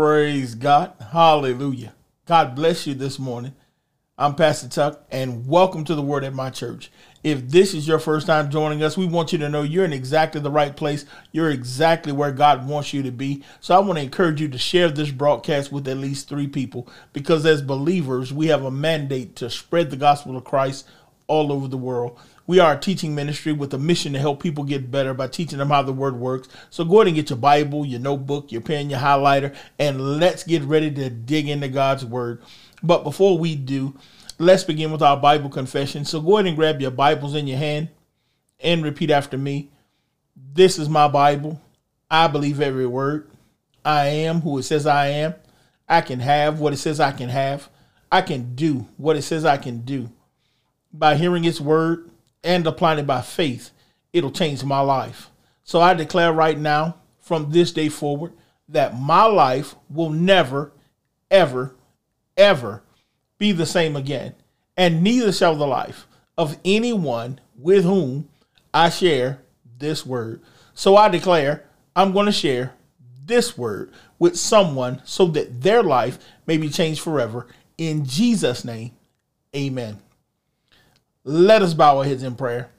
Praise God. Hallelujah. God bless you this morning. I'm Pastor Tuck, and welcome to the Word at my church. If this is your first time joining us, we want you to know you're in exactly the right place. You're exactly where God wants you to be. So I want to encourage you to share this broadcast with at least three people because as believers, we have a mandate to spread the gospel of Christ all over the world. We are a teaching ministry with a mission to help people get better by teaching them how the word works. So go ahead and get your Bible, your notebook, your pen, your highlighter, and let's get ready to dig into God's word. But before we do, let's begin with our Bible confession. So go ahead and grab your Bibles in your hand and repeat after me. This is my Bible. I believe every word. I am who it says I am. I can have what it says I can have. I can do what it says I can do. By hearing its word, and applying it by faith, it'll change my life. So I declare right now, from this day forward, that my life will never, ever, ever be the same again. And neither shall the life of anyone with whom I share this word. So I declare I'm going to share this word with someone so that their life may be changed forever. In Jesus' name, amen. Let us bow our heads in prayer.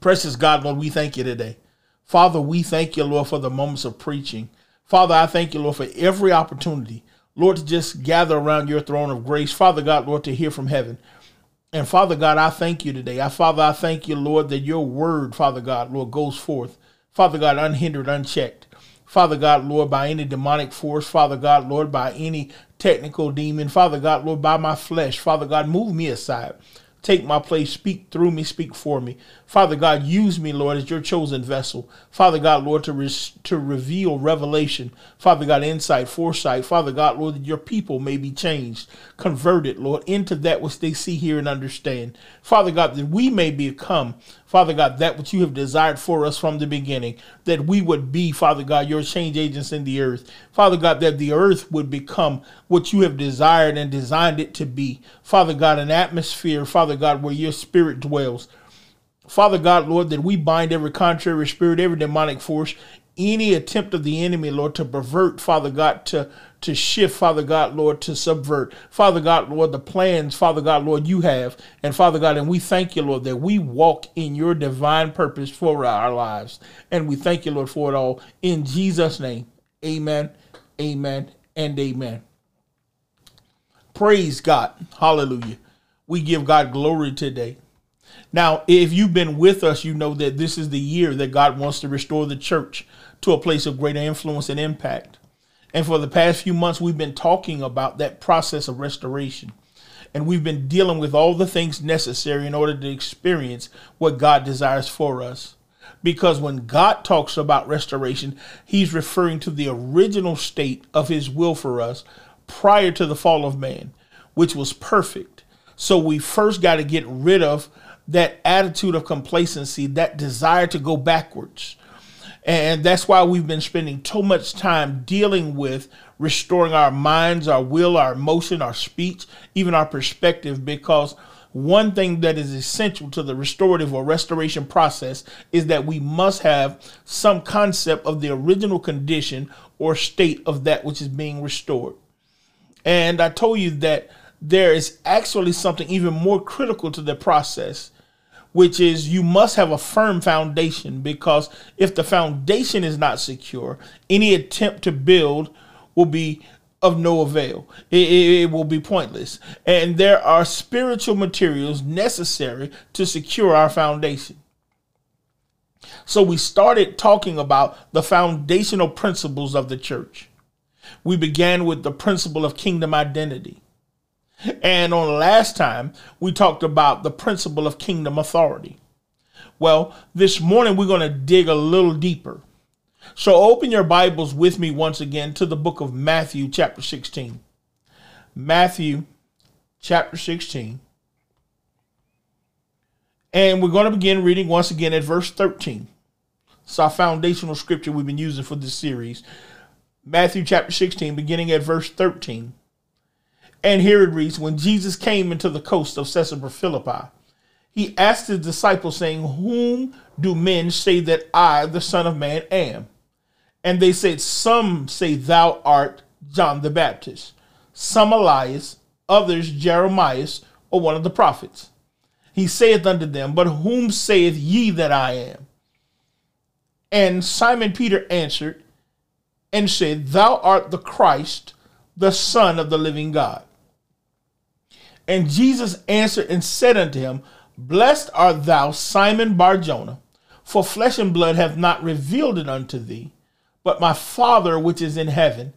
Precious God, Lord, we thank you today. Father, we thank you, Lord, for the moments of preaching. Father, I thank you, Lord, for every opportunity, Lord, to just gather around your throne of grace. Father God, Lord, to hear from heaven. And Father God, I thank you today. I, Father, I thank you, Lord, that your word, Father God, Lord, goes forth. Father God, unhindered, unchecked. Father God, Lord, by any demonic force, Father God, Lord, by any technical demon, Father God, Lord, by my flesh, Father God, move me aside. Take my place. Speak through me. Speak for me. Father God, use me, Lord, as your chosen vessel. Father God, Lord, to, to reveal revelation. Father God, insight, foresight. Father God, Lord, that your people may be changed, converted, Lord, into that which they see, hear, and understand. Father God, that we may become, Father God, that which you have desired for us from the beginning, that we would be, Father God, your change agents in the earth. Father God, that the earth would become what you have desired and designed it to be. Father God, an atmosphere, Father God, where your spirit dwells. Father God, Lord, that we bind every contrary spirit, every demonic force, any attempt of the enemy, Lord, to pervert, Father God, to, to shift, Father God, Lord, to subvert. Father God, Lord, the plans, Father God, Lord, you have. And Father God, and we thank you, Lord, that we walk in your divine purpose for our lives. And we thank you, Lord, for it all. In Jesus' name, amen, amen, and amen. Praise God. Hallelujah. We give God glory today. Now, if you've been with us, you know that this is the year that God wants to restore the church to a place of greater influence and impact. And for the past few months, we've been talking about that process of restoration. And we've been dealing with all the things necessary in order to experience what God desires for us. Because when God talks about restoration, he's referring to the original state of his will for us prior to the fall of man, which was perfect. So we first got to get rid of that attitude of complacency, that desire to go backwards. And that's why we've been spending so much time dealing with restoring our minds, our will, our emotion, our speech, even our perspective, because one thing that is essential to the restorative or restoration process is that we must have some concept of the original condition or state of that which is being restored. And I told you that there is actually something even more critical to the process which is you must have a firm foundation because if the foundation is not secure, any attempt to build will be of no avail. It, it, it, will be pointless. And there are spiritual materials necessary to secure our foundation. So we started talking about the foundational principles of the church. We began with the principle of kingdom identity. And on the last time, we talked about the principle of kingdom authority. Well, this morning we're going to dig a little deeper. So open your Bibles with me once again to the book of Matthew, chapter 16. Matthew, chapter 16. And we're going to begin reading once again at verse 13. It's our foundational scripture we've been using for this series. Matthew chapter 16, beginning at verse 13. And here it reads When Jesus came into the coast of Caesarea Philippi, he asked his disciples, saying, Whom do men say that I, the Son of Man, am? And they said, Some say thou art John the Baptist, some Elias, others Jeremiah, or one of the prophets. He saith unto them, But whom saith ye that I am? And Simon Peter answered and said, Thou art the Christ, the Son of the living God. And Jesus answered and said unto him, Blessed art thou, Simon Bar Jonah, for flesh and blood hath not revealed it unto thee, but my Father which is in heaven.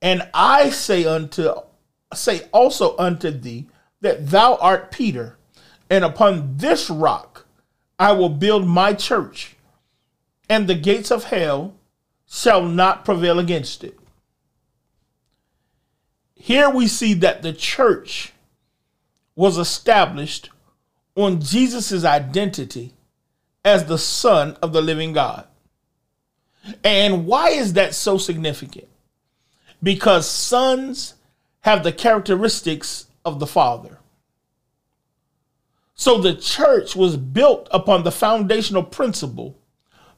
And I say unto say also unto thee that thou art Peter, and upon this rock I will build my church, and the gates of hell shall not prevail against it. Here we see that the church was established on Jesus' identity as the Son of the living God. And why is that so significant? Because sons have the characteristics of the Father. So the church was built upon the foundational principle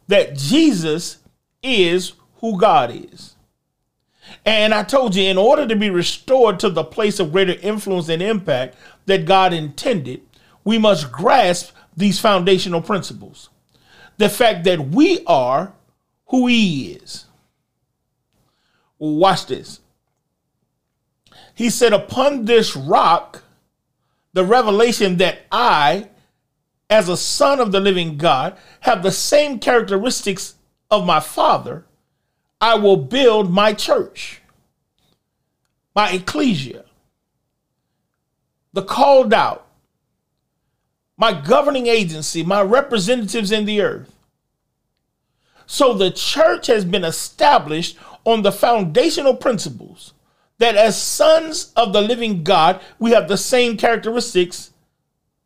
that Jesus is who God is. And I told you, in order to be restored to the place of greater influence and impact that God intended, we must grasp these foundational principles. The fact that we are who He is. Watch this. He said, Upon this rock, the revelation that I, as a son of the living God, have the same characteristics of my Father, I will build my church, my ecclesia, the called out, my governing agency, my representatives in the earth. So the church has been established on the foundational principles that as sons of the living God, we have the same characteristics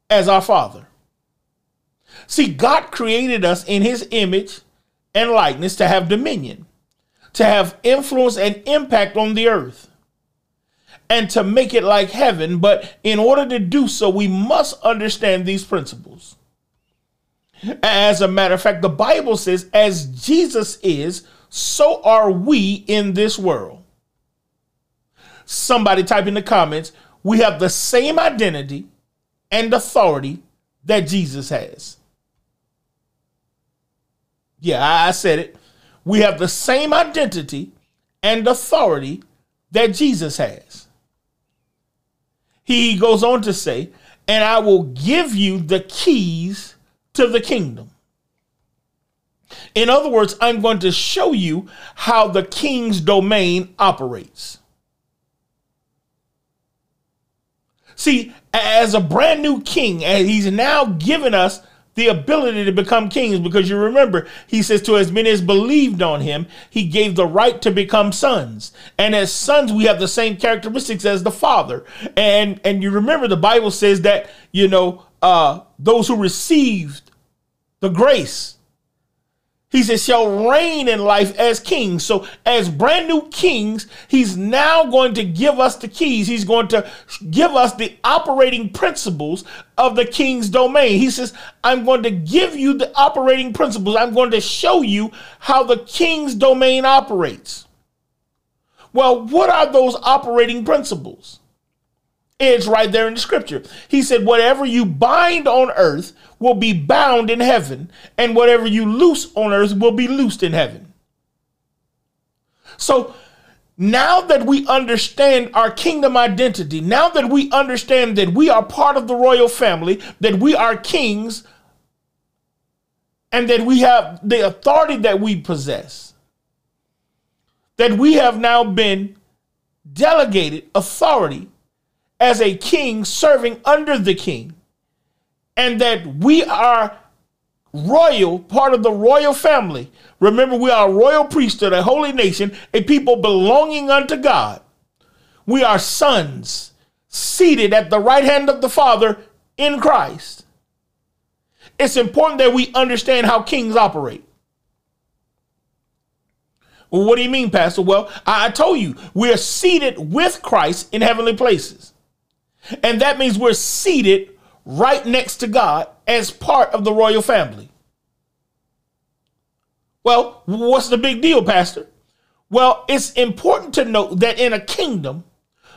as our Father. See, God created us in his image and likeness to have dominion, to have influence and impact on the earth, and to make it like heaven. But in order to do so, we must understand these principles. As a matter of fact, the Bible says, as Jesus is, so are we in this world somebody type in the comments, we have the same identity and authority that Jesus has. Yeah, I said it. We have the same identity and authority that Jesus has. He goes on to say, and I will give you the keys to the kingdom. In other words, I'm going to show you how the king's domain operates. See, as a brand new king, and he's now given us the ability to become kings because you remember he says to as many as believed on him he gave the right to become sons. And as sons we have the same characteristics as the father. And and you remember the bible says that you know uh those who received the grace he says, shall reign in life as kings. So, as brand new kings, he's now going to give us the keys. He's going to give us the operating principles of the king's domain. He says, I'm going to give you the operating principles. I'm going to show you how the king's domain operates. Well, what are those operating principles? It's right there in the scripture. He said, Whatever you bind on earth will be bound in heaven, and whatever you loose on earth will be loosed in heaven. So now that we understand our kingdom identity, now that we understand that we are part of the royal family, that we are kings, and that we have the authority that we possess, that we have now been delegated authority as a king serving under the king, and that we are royal, part of the royal family. Remember, we are a royal priesthood, a holy nation, a people belonging unto God. We are sons seated at the right hand of the Father in Christ. It's important that we understand how kings operate. Well, what do you mean, Pastor? Well, I told you, we're seated with Christ in heavenly places. And that means we're seated right next to God as part of the royal family. Well, what's the big deal, Pastor? Well, it's important to note that in a kingdom,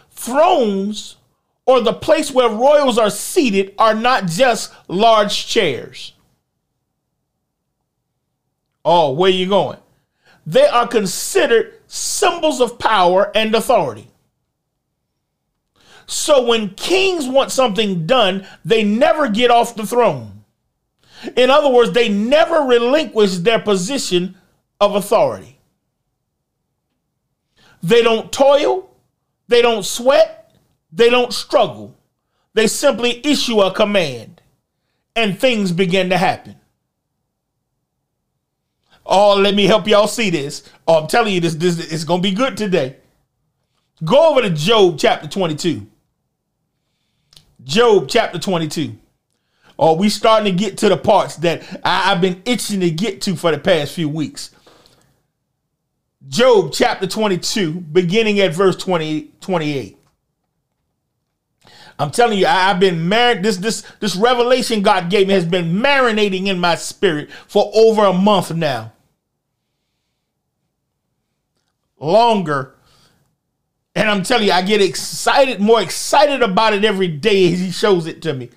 thrones or the place where royals are seated are not just large chairs. Oh, where you going? They are considered symbols of power and authority. So when kings want something done, they never get off the throne. In other words, they never relinquish their position of authority. They don't toil, they don't sweat, they don't struggle. They simply issue a command and things begin to happen. Oh, let me help y'all see this. Oh, I'm telling you this, this is going to be good today. Go over to Job chapter 22. Job chapter 22. Oh, we starting to get to the parts that I, have been itching to get to for the past few weeks. Job chapter 22, beginning at verse 20, 28. I'm telling you, I, have been married. This this this revelation God gave me has been marinating in my spirit for over a month now. Longer. And I'm telling you, I get excited, more excited about it every day as he shows it to me.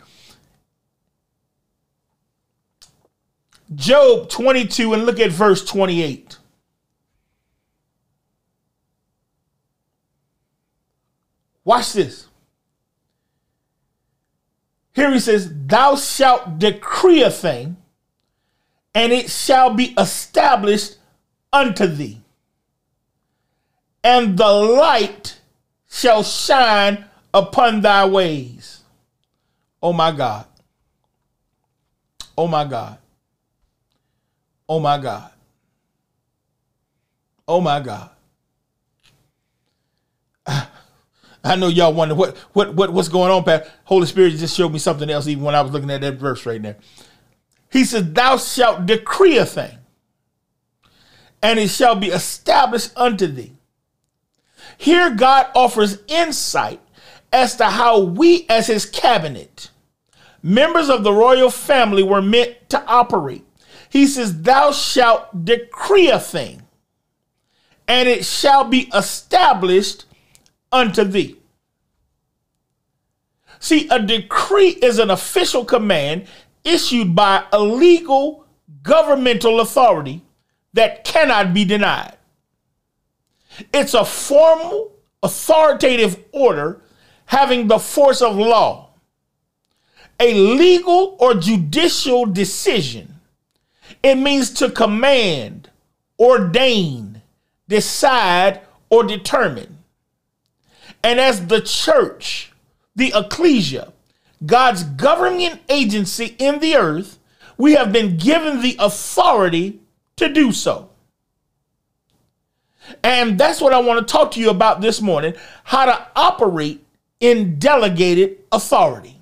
Job 22, and look at verse 28. Watch this. Here he says, Thou shalt decree a thing, and it shall be established unto thee. And the light shall shine upon thy ways. Oh my God. Oh my God. Oh my God. Oh my God. I know y'all wonder what what what what's going on, Pat. Holy Spirit just showed me something else even when I was looking at that verse right there. He says, Thou shalt decree a thing, and it shall be established unto thee. Here God offers insight as to how we, as his cabinet, members of the royal family, were meant to operate. He says, Thou shalt decree a thing, and it shall be established unto thee. See, a decree is an official command issued by a legal governmental authority that cannot be denied. It's a formal, authoritative order having the force of law. A legal or judicial decision. It means to command, ordain, decide, or determine. And as the church, the ecclesia, God's governing agency in the earth, we have been given the authority to do so. And that's what I want to talk to you about this morning how to operate in delegated authority.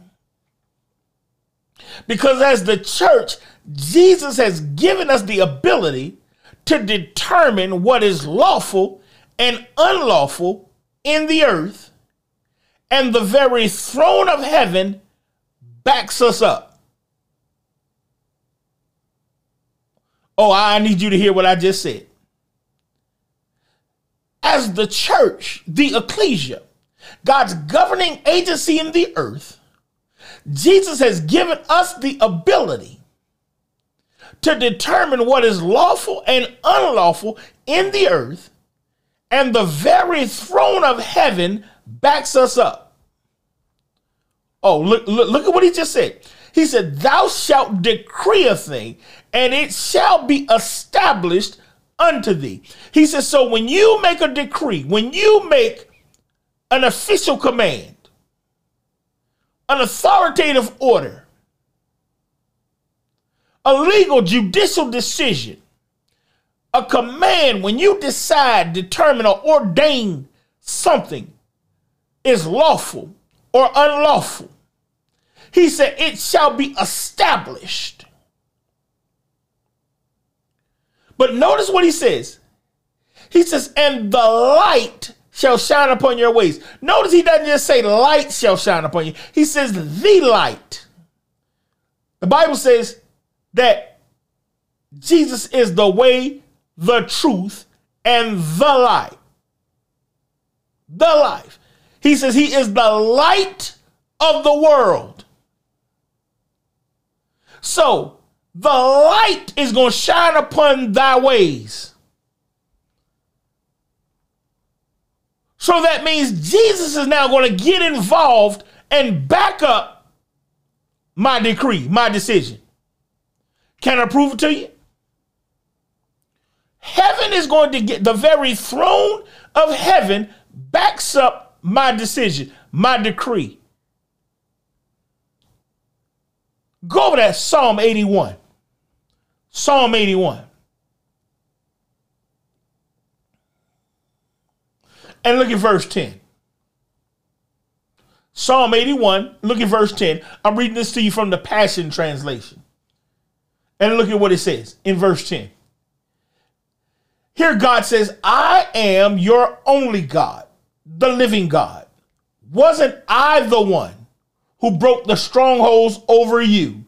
Because as the church, Jesus has given us the ability to determine what is lawful and unlawful in the earth, and the very throne of heaven backs us up. Oh, I need you to hear what I just said. As the church, the ecclesia, God's governing agency in the earth, Jesus has given us the ability to determine what is lawful and unlawful in the earth and the very throne of heaven backs us up. Oh, look, look, look at what he just said. He said, Thou shalt decree a thing, and it shall be established unto thee. He says, So when you make a decree, when you make an official command, an authoritative order, a legal judicial decision, a command, when you decide, determine, or ordain something is lawful or unlawful, he said, it shall be established. But notice what he says. He says, and the light shall shine upon your ways. Notice he doesn't just say light shall shine upon you, he says the light. The Bible says that Jesus is the way, the truth, and the light. The life. He says he is the light of the world. So the light is going to shine upon thy ways. So that means Jesus is now going to get involved and back up my decree, my decision. Can I prove it to you? Heaven is going to get the very throne of heaven backs up my decision, my decree. Go over that Psalm 81. Psalm 81. And look at verse 10. Psalm 81, look at verse 10. I'm reading this to you from the Passion Translation. And look at what it says in verse 10. Here God says, I am your only God, the living God. Wasn't I the one who broke the strongholds over you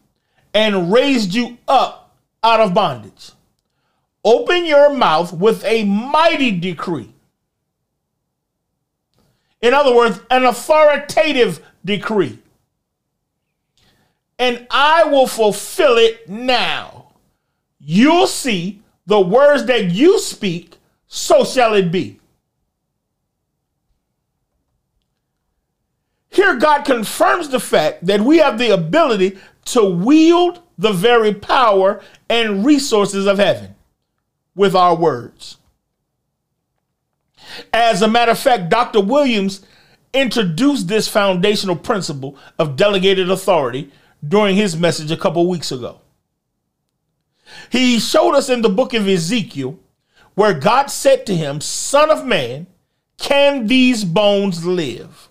and raised you up out of bondage? Open your mouth with a mighty decree. In other words, an authoritative decree. And I will fulfill it now. You'll see the words that you speak, so shall it be. Here, God confirms the fact that we have the ability to wield the very power and resources of heaven with our words. As a matter of fact, Dr. Williams introduced this foundational principle of delegated authority during his message a couple weeks ago. He showed us in the book of Ezekiel where God said to him, Son of man, can these bones live?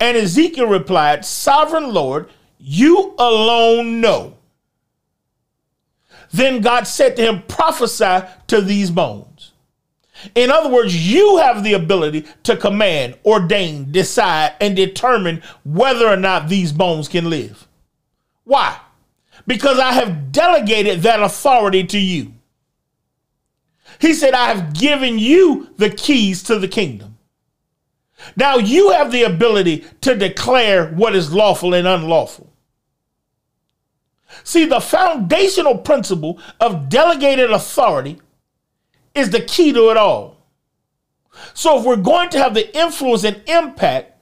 And Ezekiel replied, Sovereign Lord, you alone know. Then God said to him, Prophesy to these bones. In other words, you have the ability to command, ordain, decide, and determine whether or not these bones can live. Why? because I have delegated that authority to you. He said, I have given you the keys to the kingdom. Now you have the ability to declare what is lawful and unlawful. See, the foundational principle of delegated authority is the key to it all. So, if we're going to have the influence and impact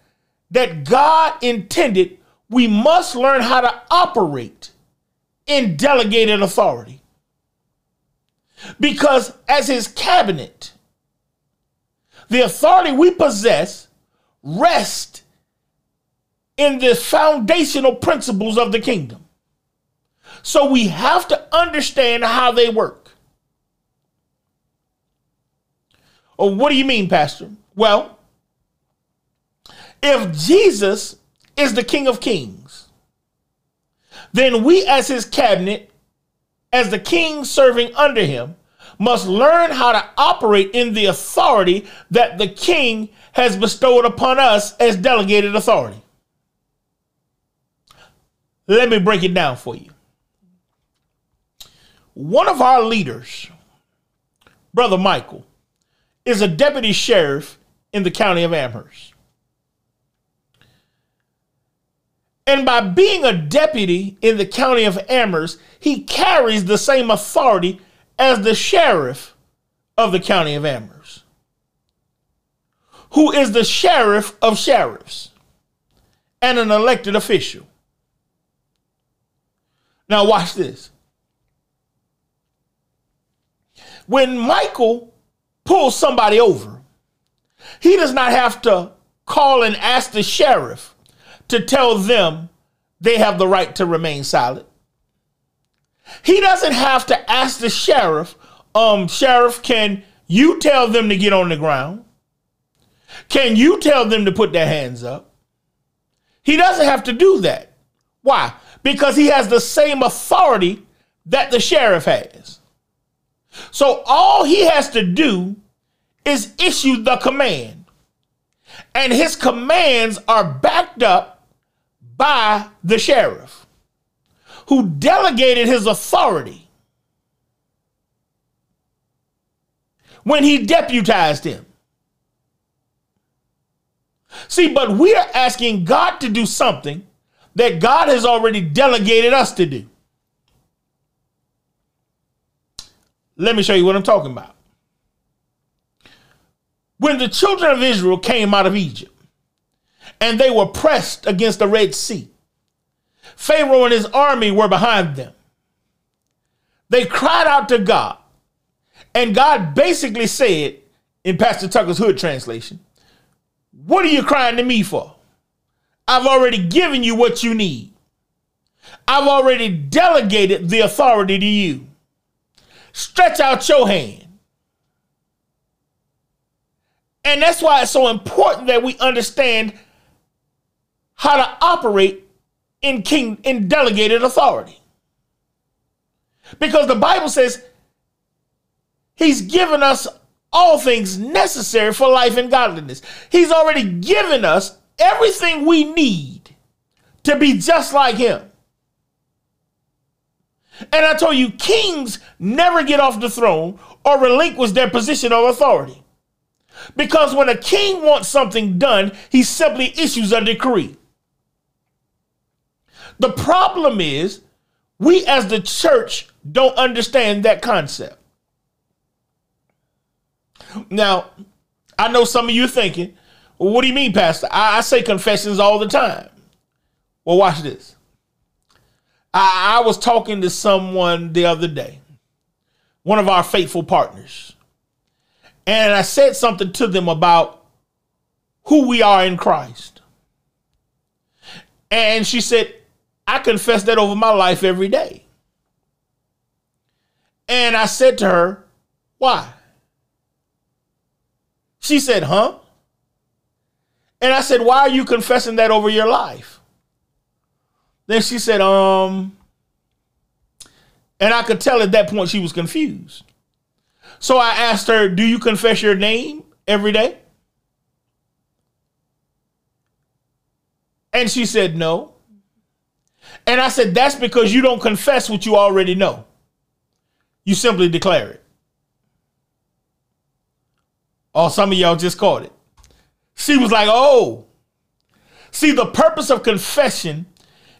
that God intended, we must learn how to operate in delegated authority. Because as his cabinet, the authority we possess rests in the foundational principles of the kingdom. So we have to understand how they work. Oh, what do you mean, Pastor? Well, if Jesus is the King of Kings, then we, as his cabinet, as the king serving under him, must learn how to operate in the authority that the king has bestowed upon us as delegated authority. Let me break it down for you. One of our leaders, Brother Michael, is a deputy sheriff in the county of Amherst. And by being a deputy in the county of Amherst, he carries the same authority as the sheriff of the county of Amherst, who is the sheriff of sheriffs and an elected official. Now, watch this. When Michael pulls somebody over, he does not have to call and ask the sheriff to tell them they have the right to remain silent. He doesn't have to ask the sheriff, um, Sheriff, can you tell them to get on the ground? Can you tell them to put their hands up? He doesn't have to do that. Why? Because he has the same authority that the sheriff has. So all he has to do is issue the command. And his commands are backed up by the sheriff who delegated his authority. when he deputized him. See, but we are asking God to do something that God has already delegated us to do. Let me show you what I'm talking about. When the children of Israel came out of Egypt and they were pressed against the Red Sea, Pharaoh and his army were behind them. They cried out to God, and God basically said, in Pastor Tucker's Hood translation, What are you crying to me for? I've already given you what you need. I've already delegated the authority to you. Stretch out your hand. And that's why it's so important that we understand how to operate in king in delegated authority. Because the Bible says he's given us all things necessary for life and godliness. He's already given us everything we need to be just like him. And I told you, kings never get off the throne or relinquish their position of authority. Because when a king wants something done, he simply issues a decree. The problem is, we as the church don't understand that concept. Now, I know some of you thinking, well, what do you mean, Pastor? I, I say confessions all the time. Well, watch this. I, I was talking to someone the other day, one of our faithful partners, and I said something to them about who we are in Christ. And she said, I confess that over my life every day. And I said to her, Why? She said, Huh? And I said, Why are you confessing that over your life? Then she said, Um, and I could tell at that point she was confused. So I asked her, Do you confess your name every day? And she said, No. And I said, That's because you don't confess what you already know. You simply declare it. Oh, some of y'all just caught it. She was like, Oh. See, the purpose of confession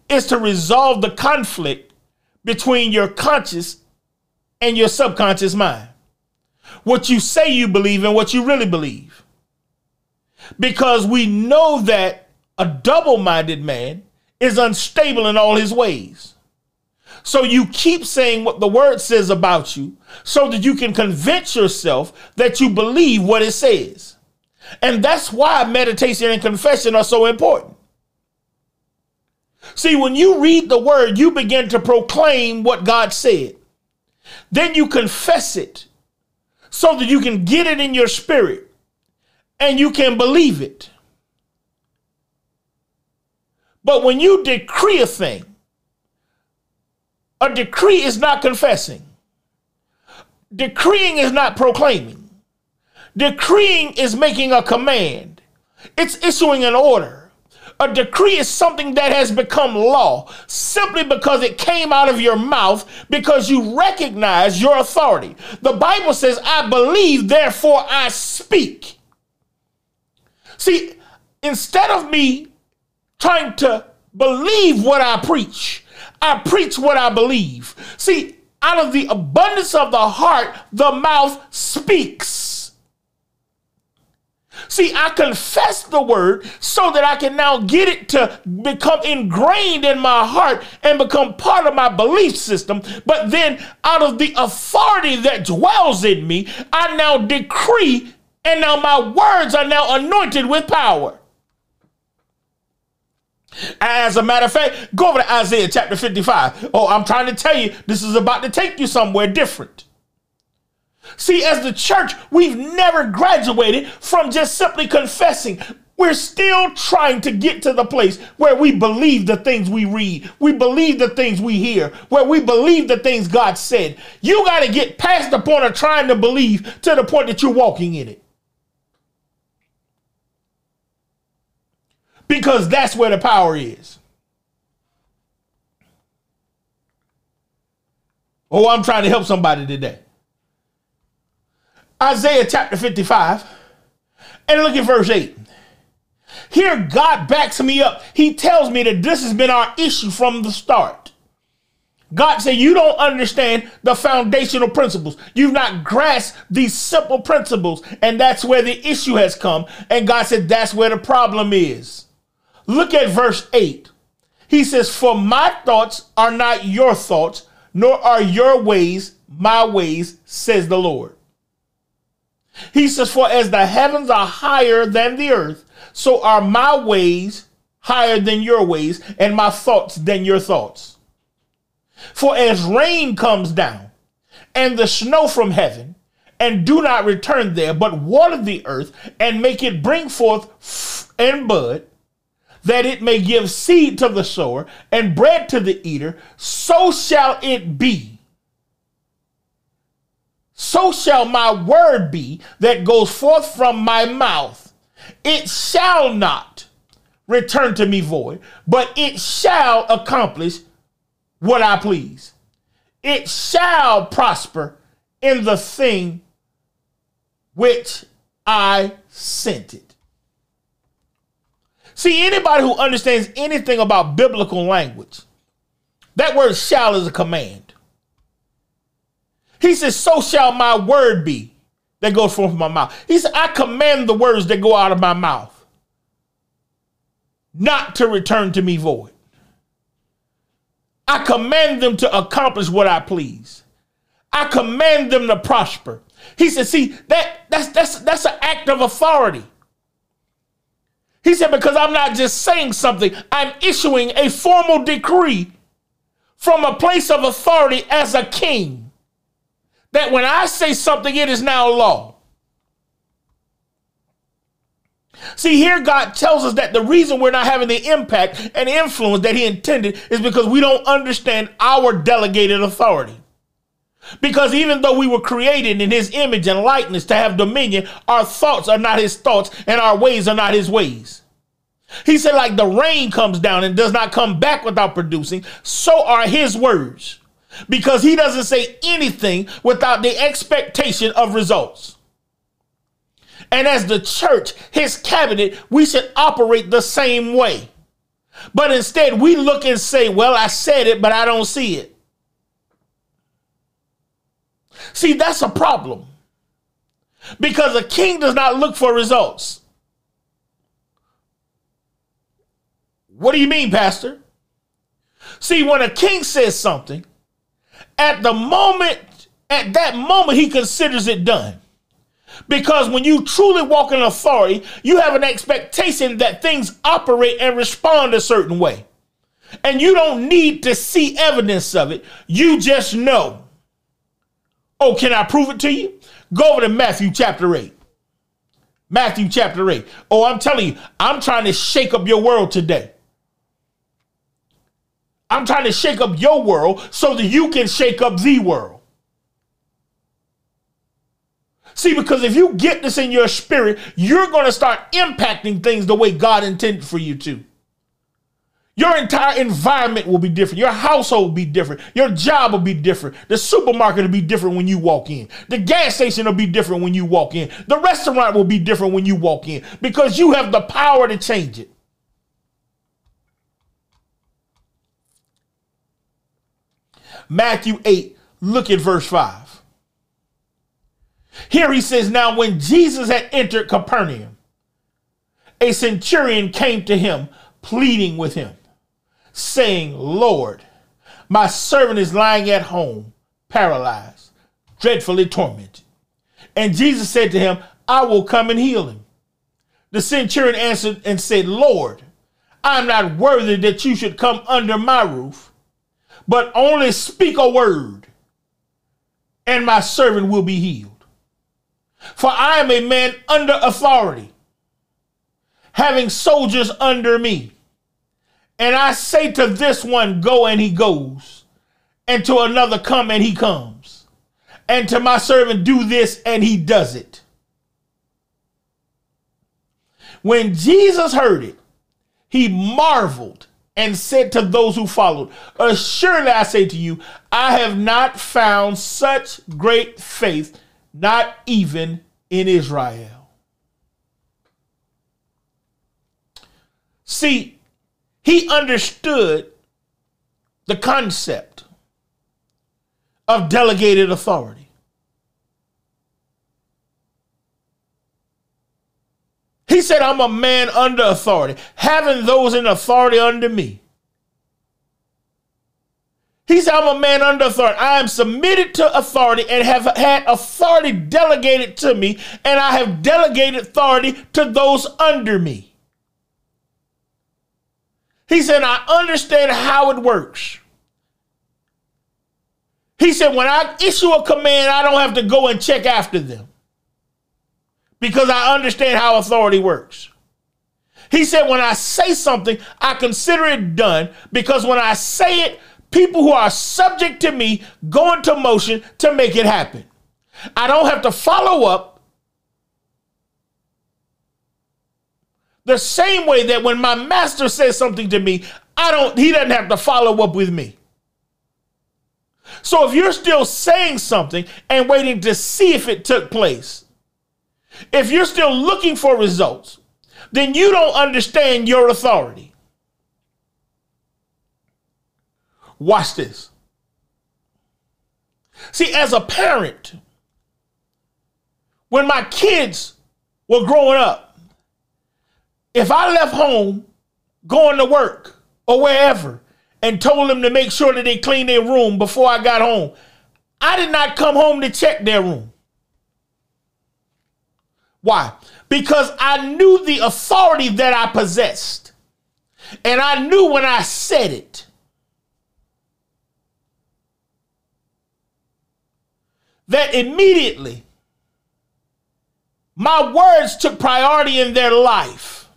is to resolve the conflict between your conscious and your subconscious mind. What you say you believe and what you really believe. Because we know that a double minded man is unstable in all his ways. So you keep saying what the word says about you so that you can convince yourself that you believe what it says. And that's why meditation and confession are so important. See, when you read the word, you begin to proclaim what God said. Then you confess it so that you can get it in your spirit and you can believe it. But when you decree a thing, a decree is not confessing. Decreeing is not proclaiming. Decreeing is making a command. It's issuing an order. A decree is something that has become law simply because it came out of your mouth because you recognize your authority. The Bible says, I believe, therefore I speak. See, instead of me trying to believe what I preach. I preach what I believe. See, out of the abundance of the heart, the mouth speaks. See, I confess the word so that I can now get it to become ingrained in my heart and become part of my belief system. But then, out of the authority that dwells in me, I now decree, and now my words are now anointed with power. As a matter of fact, go over to Isaiah chapter 55. Oh, I'm trying to tell you, this is about to take you somewhere different. See, as the church, we've never graduated from just simply confessing. We're still trying to get to the place where we believe the things we read, we believe the things we hear, where we believe the things God said. You got to get past the point of trying to believe to the point that you're walking in it. because that's where the power is. Oh, I'm trying to help somebody today. Isaiah chapter 55 and look at verse 8. Here, God backs me up. He tells me that this has been our issue from the start. God said, You don't understand the foundational principles. You've not grasped these simple principles. And that's where the issue has come. And God said, That's where the problem is. Look at verse 8. He says, For my thoughts are not your thoughts, nor are your ways my ways, says the Lord. He says, For as the heavens are higher than the earth, so are my ways higher than your ways, and my thoughts than your thoughts. For as rain comes down, and the snow from heaven, and do not return there, but water the earth, and make it bring forth and bud, that it may give seed to the sower and bread to the eater, so shall it be so shall my word be that goes forth from my mouth. It shall not return to me void, but it shall accomplish what I please. It shall prosper in the thing which I sent it. See, anybody who understands anything about biblical language, that word shall is a command. He says, So shall my word be that goes forth from my mouth. He said, I command the words that go out of my mouth not to return to me void. I command them to accomplish what I please. I command them to prosper. He said, see, that that's that's that's an act of authority. He said, because I'm not just saying something, I'm issuing a formal decree from a place of authority as a king that when I say something, it is now law. See, here God tells us that the reason we're not having the impact and influence that He intended is because we don't understand our delegated authority. Because even though we were created in His image and likeness to have dominion, our thoughts are not His thoughts and our ways are not His ways. He said, like the rain comes down and does not come back without producing, so are His words because he doesn't say anything without the expectation of results. And as the church, his cabinet, we should operate the same way. But instead, we look and say, Well, I said it, but I don't see it. See, that's a problem. Because a king does not look for results. What do you mean, Pastor? See, when a king says something, at the moment, at that moment, he considers it done. Because when you truly walk in authority, you have an expectation that things operate and respond a certain way. And you don't need to see evidence of it. You just know. Oh, can I prove it to you? Go over to Matthew chapter 8. Matthew chapter 8. Oh, I'm telling you, I'm trying to shake up your world today. I'm trying to shake up your world so that you can shake up the world. See, because if you get this in your spirit, you're going to start impacting things the way God intended for you to. Your entire environment will be different. Your household will be different. Your job will be different. The supermarket will be different when you walk in. The gas station will be different when you walk in. The restaurant will be different when you walk in because you have the power to change it. Matthew 8, look at verse 5. Here he says, Now when Jesus had entered Capernaum, a centurion came to him, pleading with him, saying, Lord, my servant is lying at home, paralyzed, dreadfully tormented. And Jesus said to him, I will come and heal him. The centurion answered and said, Lord, I am not worthy that you should come under my roof but only speak a word, and my servant will be healed. For I am a man under authority, having soldiers under me. And I say to this one, Go, and he goes, and to another, Come, and he comes, and to my servant, Do this, and he does it. When Jesus heard it, he marveled and said to those who followed, Assuredly I say to you, I have not found such great faith, not even in Israel. See, he understood the concept of delegated authority. He said, I'm a man under authority, having those in authority under me. He said, I'm a man under authority. I am submitted to authority and have had authority delegated to me, and I have delegated authority to those under me. He said, I understand how it works. He said, when I issue a command, I don't have to go and check after them because I understand how authority works. He said, when I say something, I consider it done because when I say it, people who are subject to me go into motion to make it happen. I don't have to follow up the same way that when my master says something to me, I don't he doesn't have to follow up with me. So if you're still saying something and waiting to see if it took place, if you're still looking for results, then you don't understand your authority. Watch this. See, as a parent, when my kids were growing up, if I left home going to work or wherever and told them to make sure that they clean their room before I got home, I did not come home to check their room. Why? Because I knew the authority that I possessed. And I knew when I said it. That immediately my words took priority in their life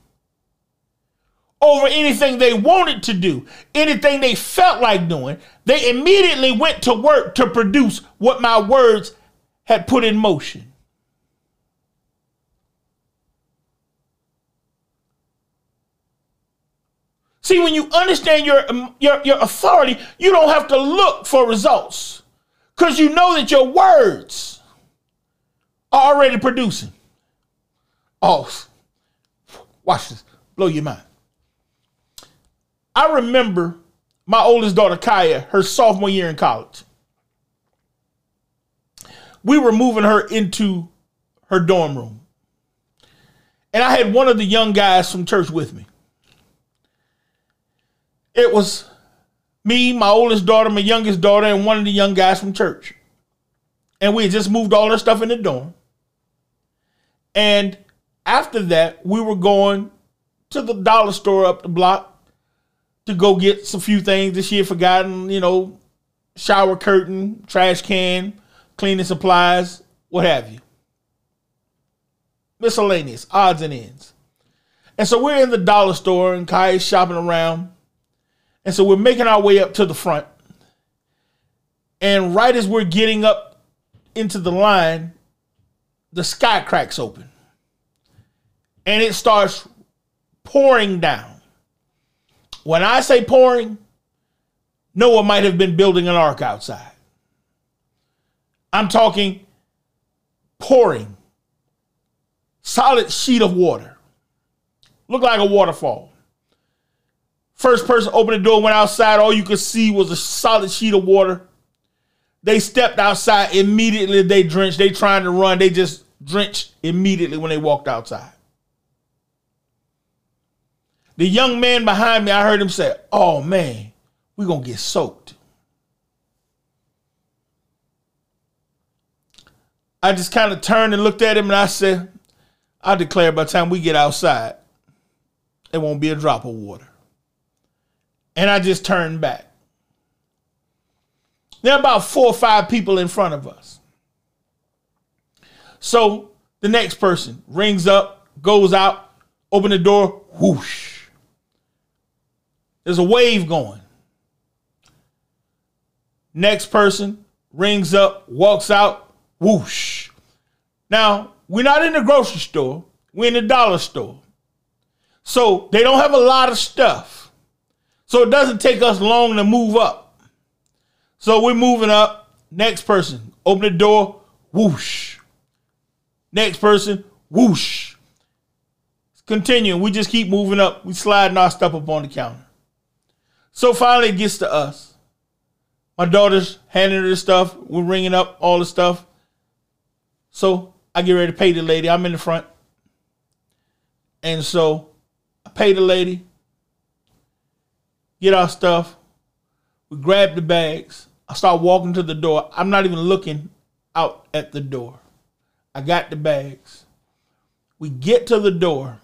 over anything they wanted to do, anything they felt like doing. They immediately went to work to produce what my words had put in motion. See, when you understand your, um, your, your authority, you don't have to look for results because you know that your words are already producing. Oh, watch this, blow your mind. I remember my oldest daughter, Kaya, her sophomore year in college. We were moving her into her dorm room. And I had one of the young guys from church with me. It was me, my oldest daughter, my youngest daughter, and one of the young guys from church. And we had just moved all our stuff in the dorm. And after that, we were going to the dollar store up the block to go get some few things that she had forgotten, you know, shower curtain, trash can, cleaning supplies, what have you. Miscellaneous, odds and ends. And so we're in the dollar store and Kai is shopping around. And so we're making our way up to the front. And right as we're getting up into the line, the sky cracks open. And it starts pouring down. When I say pouring, Noah might have been building an ark outside. I'm talking pouring, solid sheet of water. Looked like a waterfall. First person opened the door, went outside. All you could see was a solid sheet of water. They stepped outside immediately. They drenched. They trying to run. They just drenched immediately when they walked outside. The young man behind me, I heard him say, "Oh man, we're gonna get soaked." I just kind of turned and looked at him and I said, I declare by the time we get outside, it won't be a drop of water. And I just turned back. There are about four or five people in front of us. So the next person rings up, goes out, open the door, whoosh. There's a wave going. Next person rings up, walks out, whoosh. Now, we're not in the grocery store, we're in the dollar store. So they don't have a lot of stuff. So it doesn't take us long to move up. So we're moving up. Next person, open the door, whoosh. Next person, whoosh. Continuing, we just keep moving up. We sliding our stuff up on the counter. So finally it gets to us. My daughter's handing her the stuff. We're ringing up all the stuff. So I get ready to pay the lady. I'm in the front. And so I pay the lady, get our stuff. We grab the bags. I start walking to the door. I'm not even looking out at the door. I got the bags. We get to the door.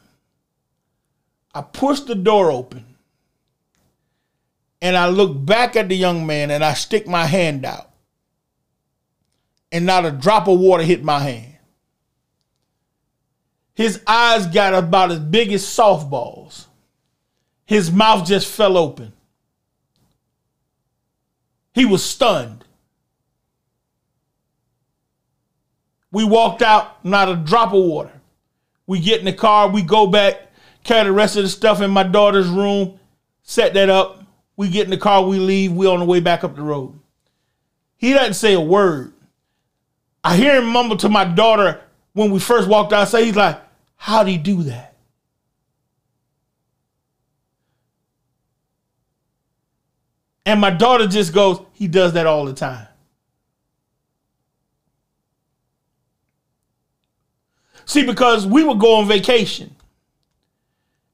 I push the door open. And I look back at the young man and I stick my hand out. And not a drop of water hit my hand. His eyes got about as big as softballs. His mouth just fell open. He was stunned. We walked out, not a drop of water. We get in the car, we go back, carry the rest of the stuff in my daughter's room, set that up. We get in the car, we leave, we on the way back up the road. He doesn't say a word. I hear him mumble to my daughter when we first walked outside. He's like, How'd he do that? And my daughter just goes, He does that all the time. See, because we would go on vacation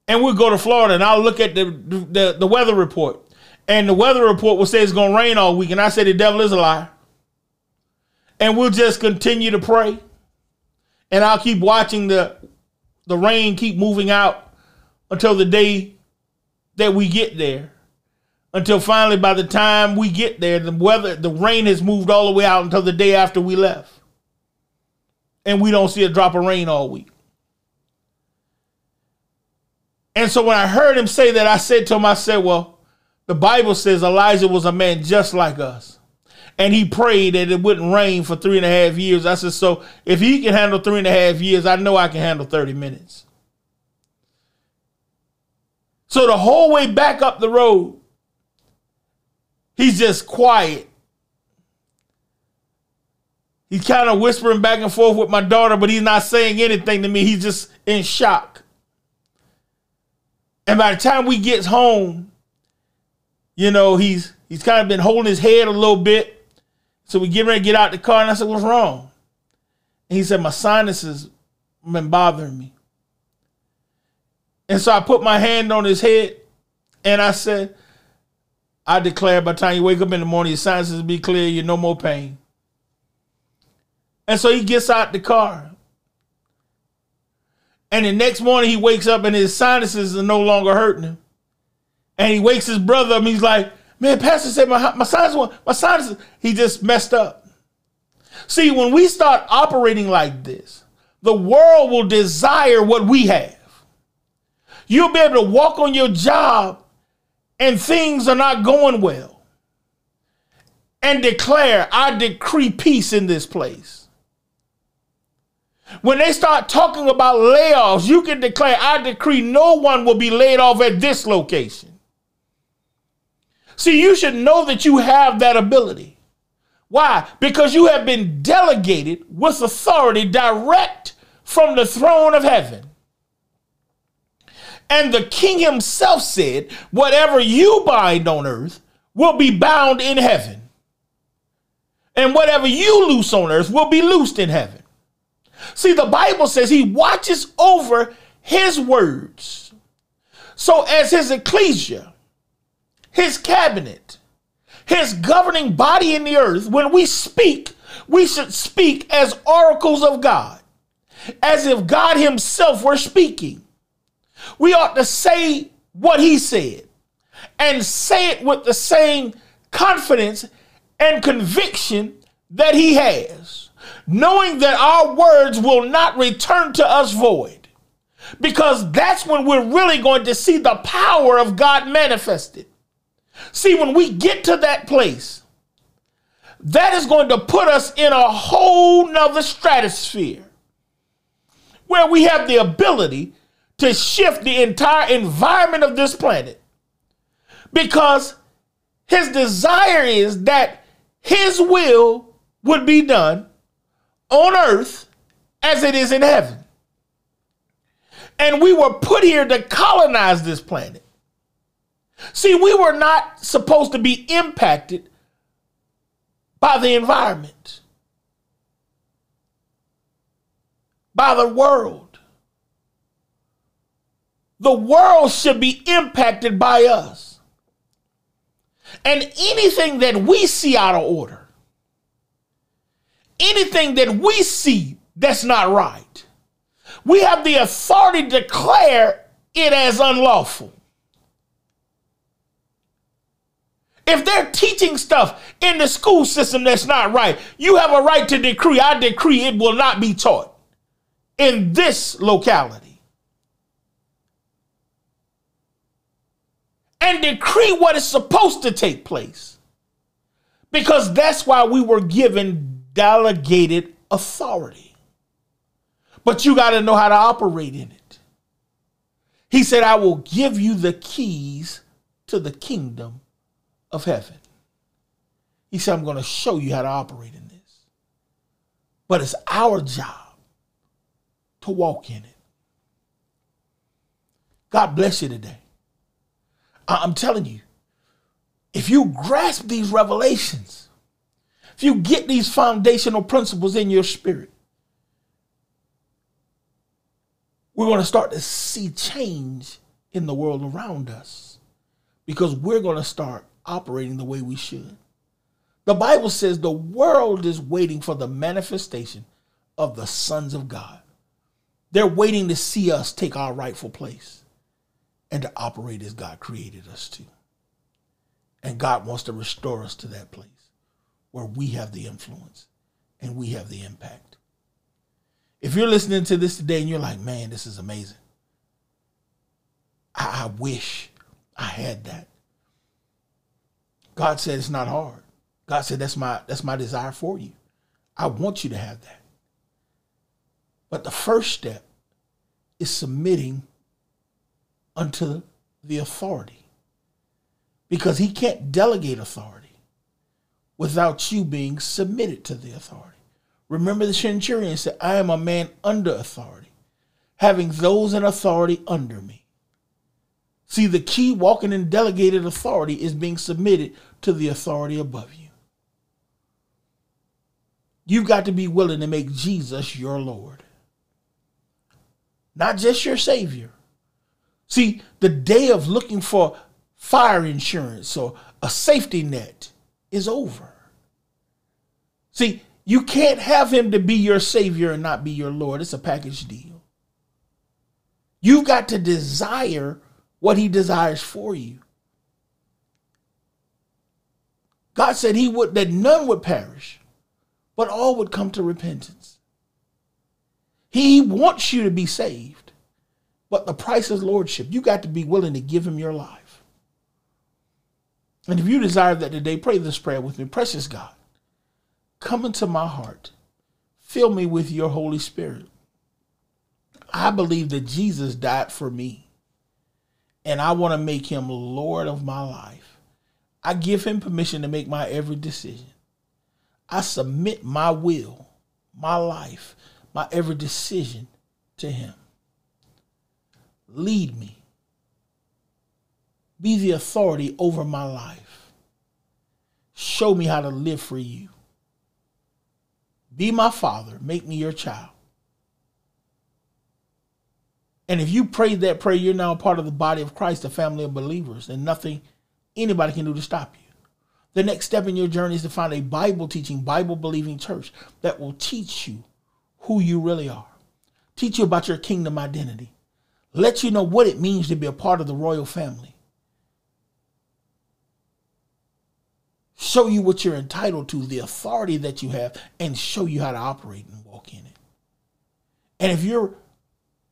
and we'd go to Florida and I'll look at the, the, the weather report. And the weather report will say it's going to rain all week. And I say the devil is a liar. And we'll just continue to pray. And I'll keep watching the the rain keep moving out until the day that we get there. Until finally, by the time we get there, the weather, the rain has moved all the way out until the day after we left. And we don't see a drop of rain all week. And so when I heard him say that, I said to him, I said, Well, the Bible says Elijah was a man just like us and he prayed that it wouldn't rain for three and a half years. I said, so if he can handle three and a half years, I know I can handle 30 minutes. So the whole way back up the road, he's just quiet. He's kind of whispering back and forth with my daughter, but he's not saying anything to me. He's just in shock. And by the time we get home, you know, he's he's kind of been holding his head a little bit. So we get ready to get out the car, and I said, What's wrong? And he said, My sinuses been bothering me. And so I put my hand on his head and I said, I declare by the time you wake up in the morning, your sinuses be clear, you're no more pain. And so he gets out the car. And the next morning he wakes up and his sinuses are no longer hurting him. And he wakes his brother up and he's like, Man, Pastor said my, my sinus, my sinuses, he just messed up. See, when we start operating like this, the world will desire what we have. You'll be able to walk on your job and things are not going well and declare, I decree peace in this place. When they start talking about layoffs, you can declare, I decree no one will be laid off at this location. See, you should know that you have that ability. Why? Because you have been delegated with authority direct from the throne of heaven. And the king himself said, Whatever you bind on earth will be bound in heaven. And whatever you loose on earth will be loosed in heaven. See, the Bible says he watches over his words. So, as his ecclesia, his cabinet, his governing body in the earth, when we speak, we should speak as oracles of God, as if God Himself were speaking. We ought to say what He said and say it with the same confidence and conviction that He has, knowing that our words will not return to us void. Because that's when we're really going to see the power of God manifested. See, when we get to that place, that is going to put us in a whole nother stratosphere where we have the ability to shift the entire environment of this planet because his desire is that his will would be done on earth as it is in heaven. And we were put here to colonize this planet. See, we were not supposed to be impacted by the environment, by the world. The world should be impacted by us. And anything that we see out of order, anything that we see that's not right, we have the authority to declare it as unlawful. If they're teaching stuff in the school system that's not right, you have a right to decree. I decree it will not be taught in this locality. And decree what is supposed to take place. Because that's why we were given delegated authority. But you got to know how to operate in it. He said, I will give you the keys to the kingdom of heaven. He said, I'm going to show you how to operate in this. But it's our job to walk in it. God bless you today. I'm telling you, if you grasp these revelations, if you get these foundational principles in your spirit, we're going to start to see change in the world around us because we're going to start operating the way we should. The Bible says the world is waiting for the manifestation of the sons of God. They're waiting to see us take our rightful place and to operate as God created us to. And God wants to restore us to that place where we have the influence and we have the impact. If you're listening to this today and you're like, man, this is amazing, I, I wish I had that. God said it's not hard. God said that's my that's my desire for you. I want you to have that. But the first step is submitting unto the authority. Because he can't delegate authority without you being submitted to the authority. Remember the centurion said, I am a man under authority, having those in authority under me. See, the key walking in delegated authority is being submitted to the authority above you. You've got to be willing to make Jesus your Lord, not just your Savior. See, the day of looking for fire insurance or a safety net is over. See, you can't have him to be your Savior and not be your Lord. It's a package deal. You've got to desire what he desires for you. God said he would that none would perish, but all would come to repentance. He wants you to be saved, but the price is lordship. You got to be willing to give him your life. And if you desire that today, pray this prayer with me. Precious God, come into my heart. Fill me with your Holy Spirit. I believe that Jesus died for me and I want to make him Lord of my life. I give him permission to make my every decision. I submit my will, my life, my every decision to him. Lead me. Be the authority over my life. Show me how to live for you. Be my father. Make me your child. And if you prayed that prayer, you're now part of the body of Christ, the family of believers, and nothing anybody can do to stop you. The next step in your journey is to find a Bible teaching, Bible believing church that will teach you who you really are, teach you about your kingdom identity, let you know what it means to be a part of the royal family, show you what you're entitled to, the authority that you have, and show you how to operate and walk in it. And if you're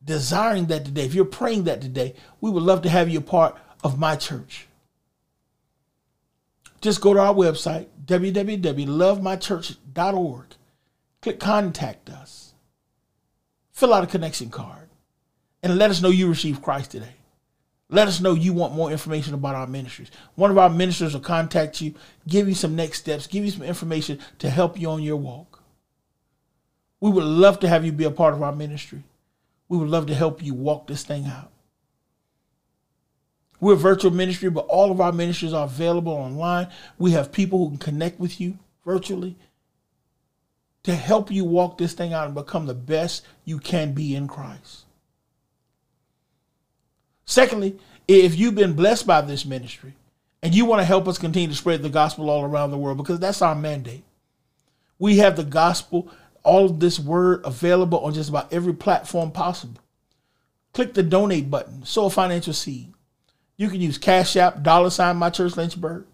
desiring that today, if you're praying that today, we would love to have you a part of my church. Just go to our website, www.lovemychurch.org. Click contact us. Fill out a connection card and let us know you received Christ today. Let us know you want more information about our ministries. One of our ministers will contact you, give you some next steps, give you some information to help you on your walk. We would love to have you be a part of our ministry. We would love to help you walk this thing out. We're a virtual ministry, but all of our ministries are available online. We have people who can connect with you virtually to help you walk this thing out and become the best you can be in Christ. Secondly, if you've been blessed by this ministry and you want to help us continue to spread the gospel all around the world, because that's our mandate, we have the gospel, all of this word available on just about every platform possible. Click the donate button, sow a financial seed. You can use Cash App, dollar sign my church Lynchburg,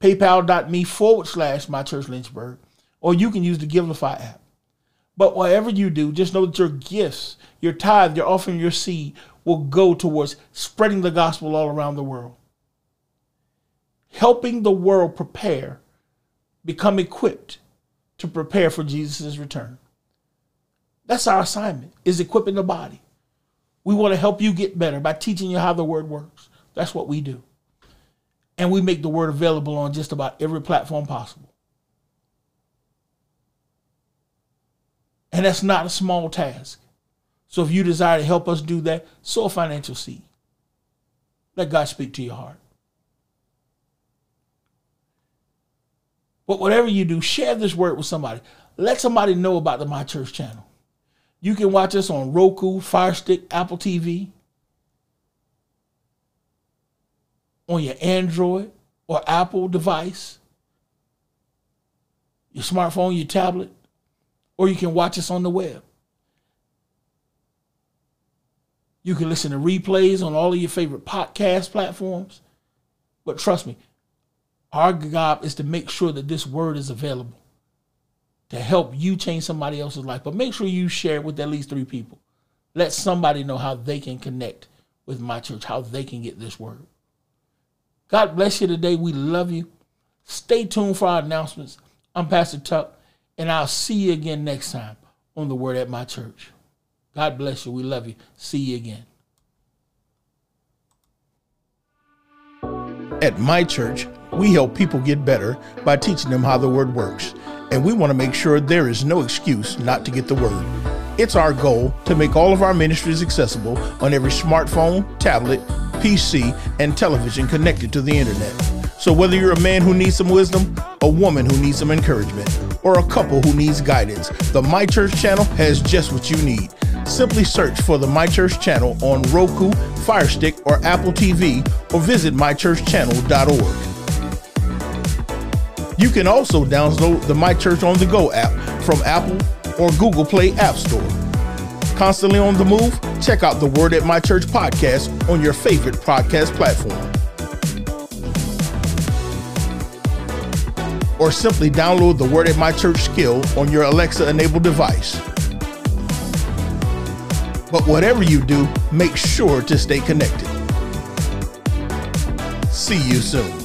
paypal.me forward slash my church Lynchburg, or you can use the Givelify app. But whatever you do, just know that your gifts, your tithe, your offering, your seed will go towards spreading the gospel all around the world. Helping the world prepare, become equipped to prepare for Jesus' return. That's our assignment, is equipping the body. We want to help you get better by teaching you how the word works. That's what we do. And we make the word available on just about every platform possible. And that's not a small task. So if you desire to help us do that, sow a financial seed. Let God speak to your heart. But whatever you do, share this word with somebody. Let somebody know about the My Church channel. You can watch us on Roku, Fire Stick, Apple TV, on your Android or Apple device, your smartphone, your tablet, or you can watch us on the web. You can listen to replays on all of your favorite podcast platforms. But trust me, our job is to make sure that this word is available to help you change somebody else's life. But make sure you share it with at least three people. Let somebody know how they can connect with my church, how they can get this word. God bless you today. We love you. Stay tuned for our announcements. I'm Pastor Tuck, and I'll see you again next time on the Word at My Church. God bless you. We love you. See you again. At my church, we help people get better by teaching them how the Word works, and we want to make sure there is no excuse not to get the Word. It's our goal to make all of our ministries accessible on every smartphone, tablet, PC, and television connected to the internet. So, whether you're a man who needs some wisdom, a woman who needs some encouragement, or a couple who needs guidance, the My Church channel has just what you need. Simply search for the My Church channel on Roku, Firestick, or Apple TV, or visit mychurchchannel.org. You can also download the My Church on the Go app from Apple or Google Play App Store. Constantly on the move? Check out the Word at My Church podcast on your favorite podcast platform. Or simply download the Word at My Church skill on your Alexa enabled device. But whatever you do, make sure to stay connected. See you soon.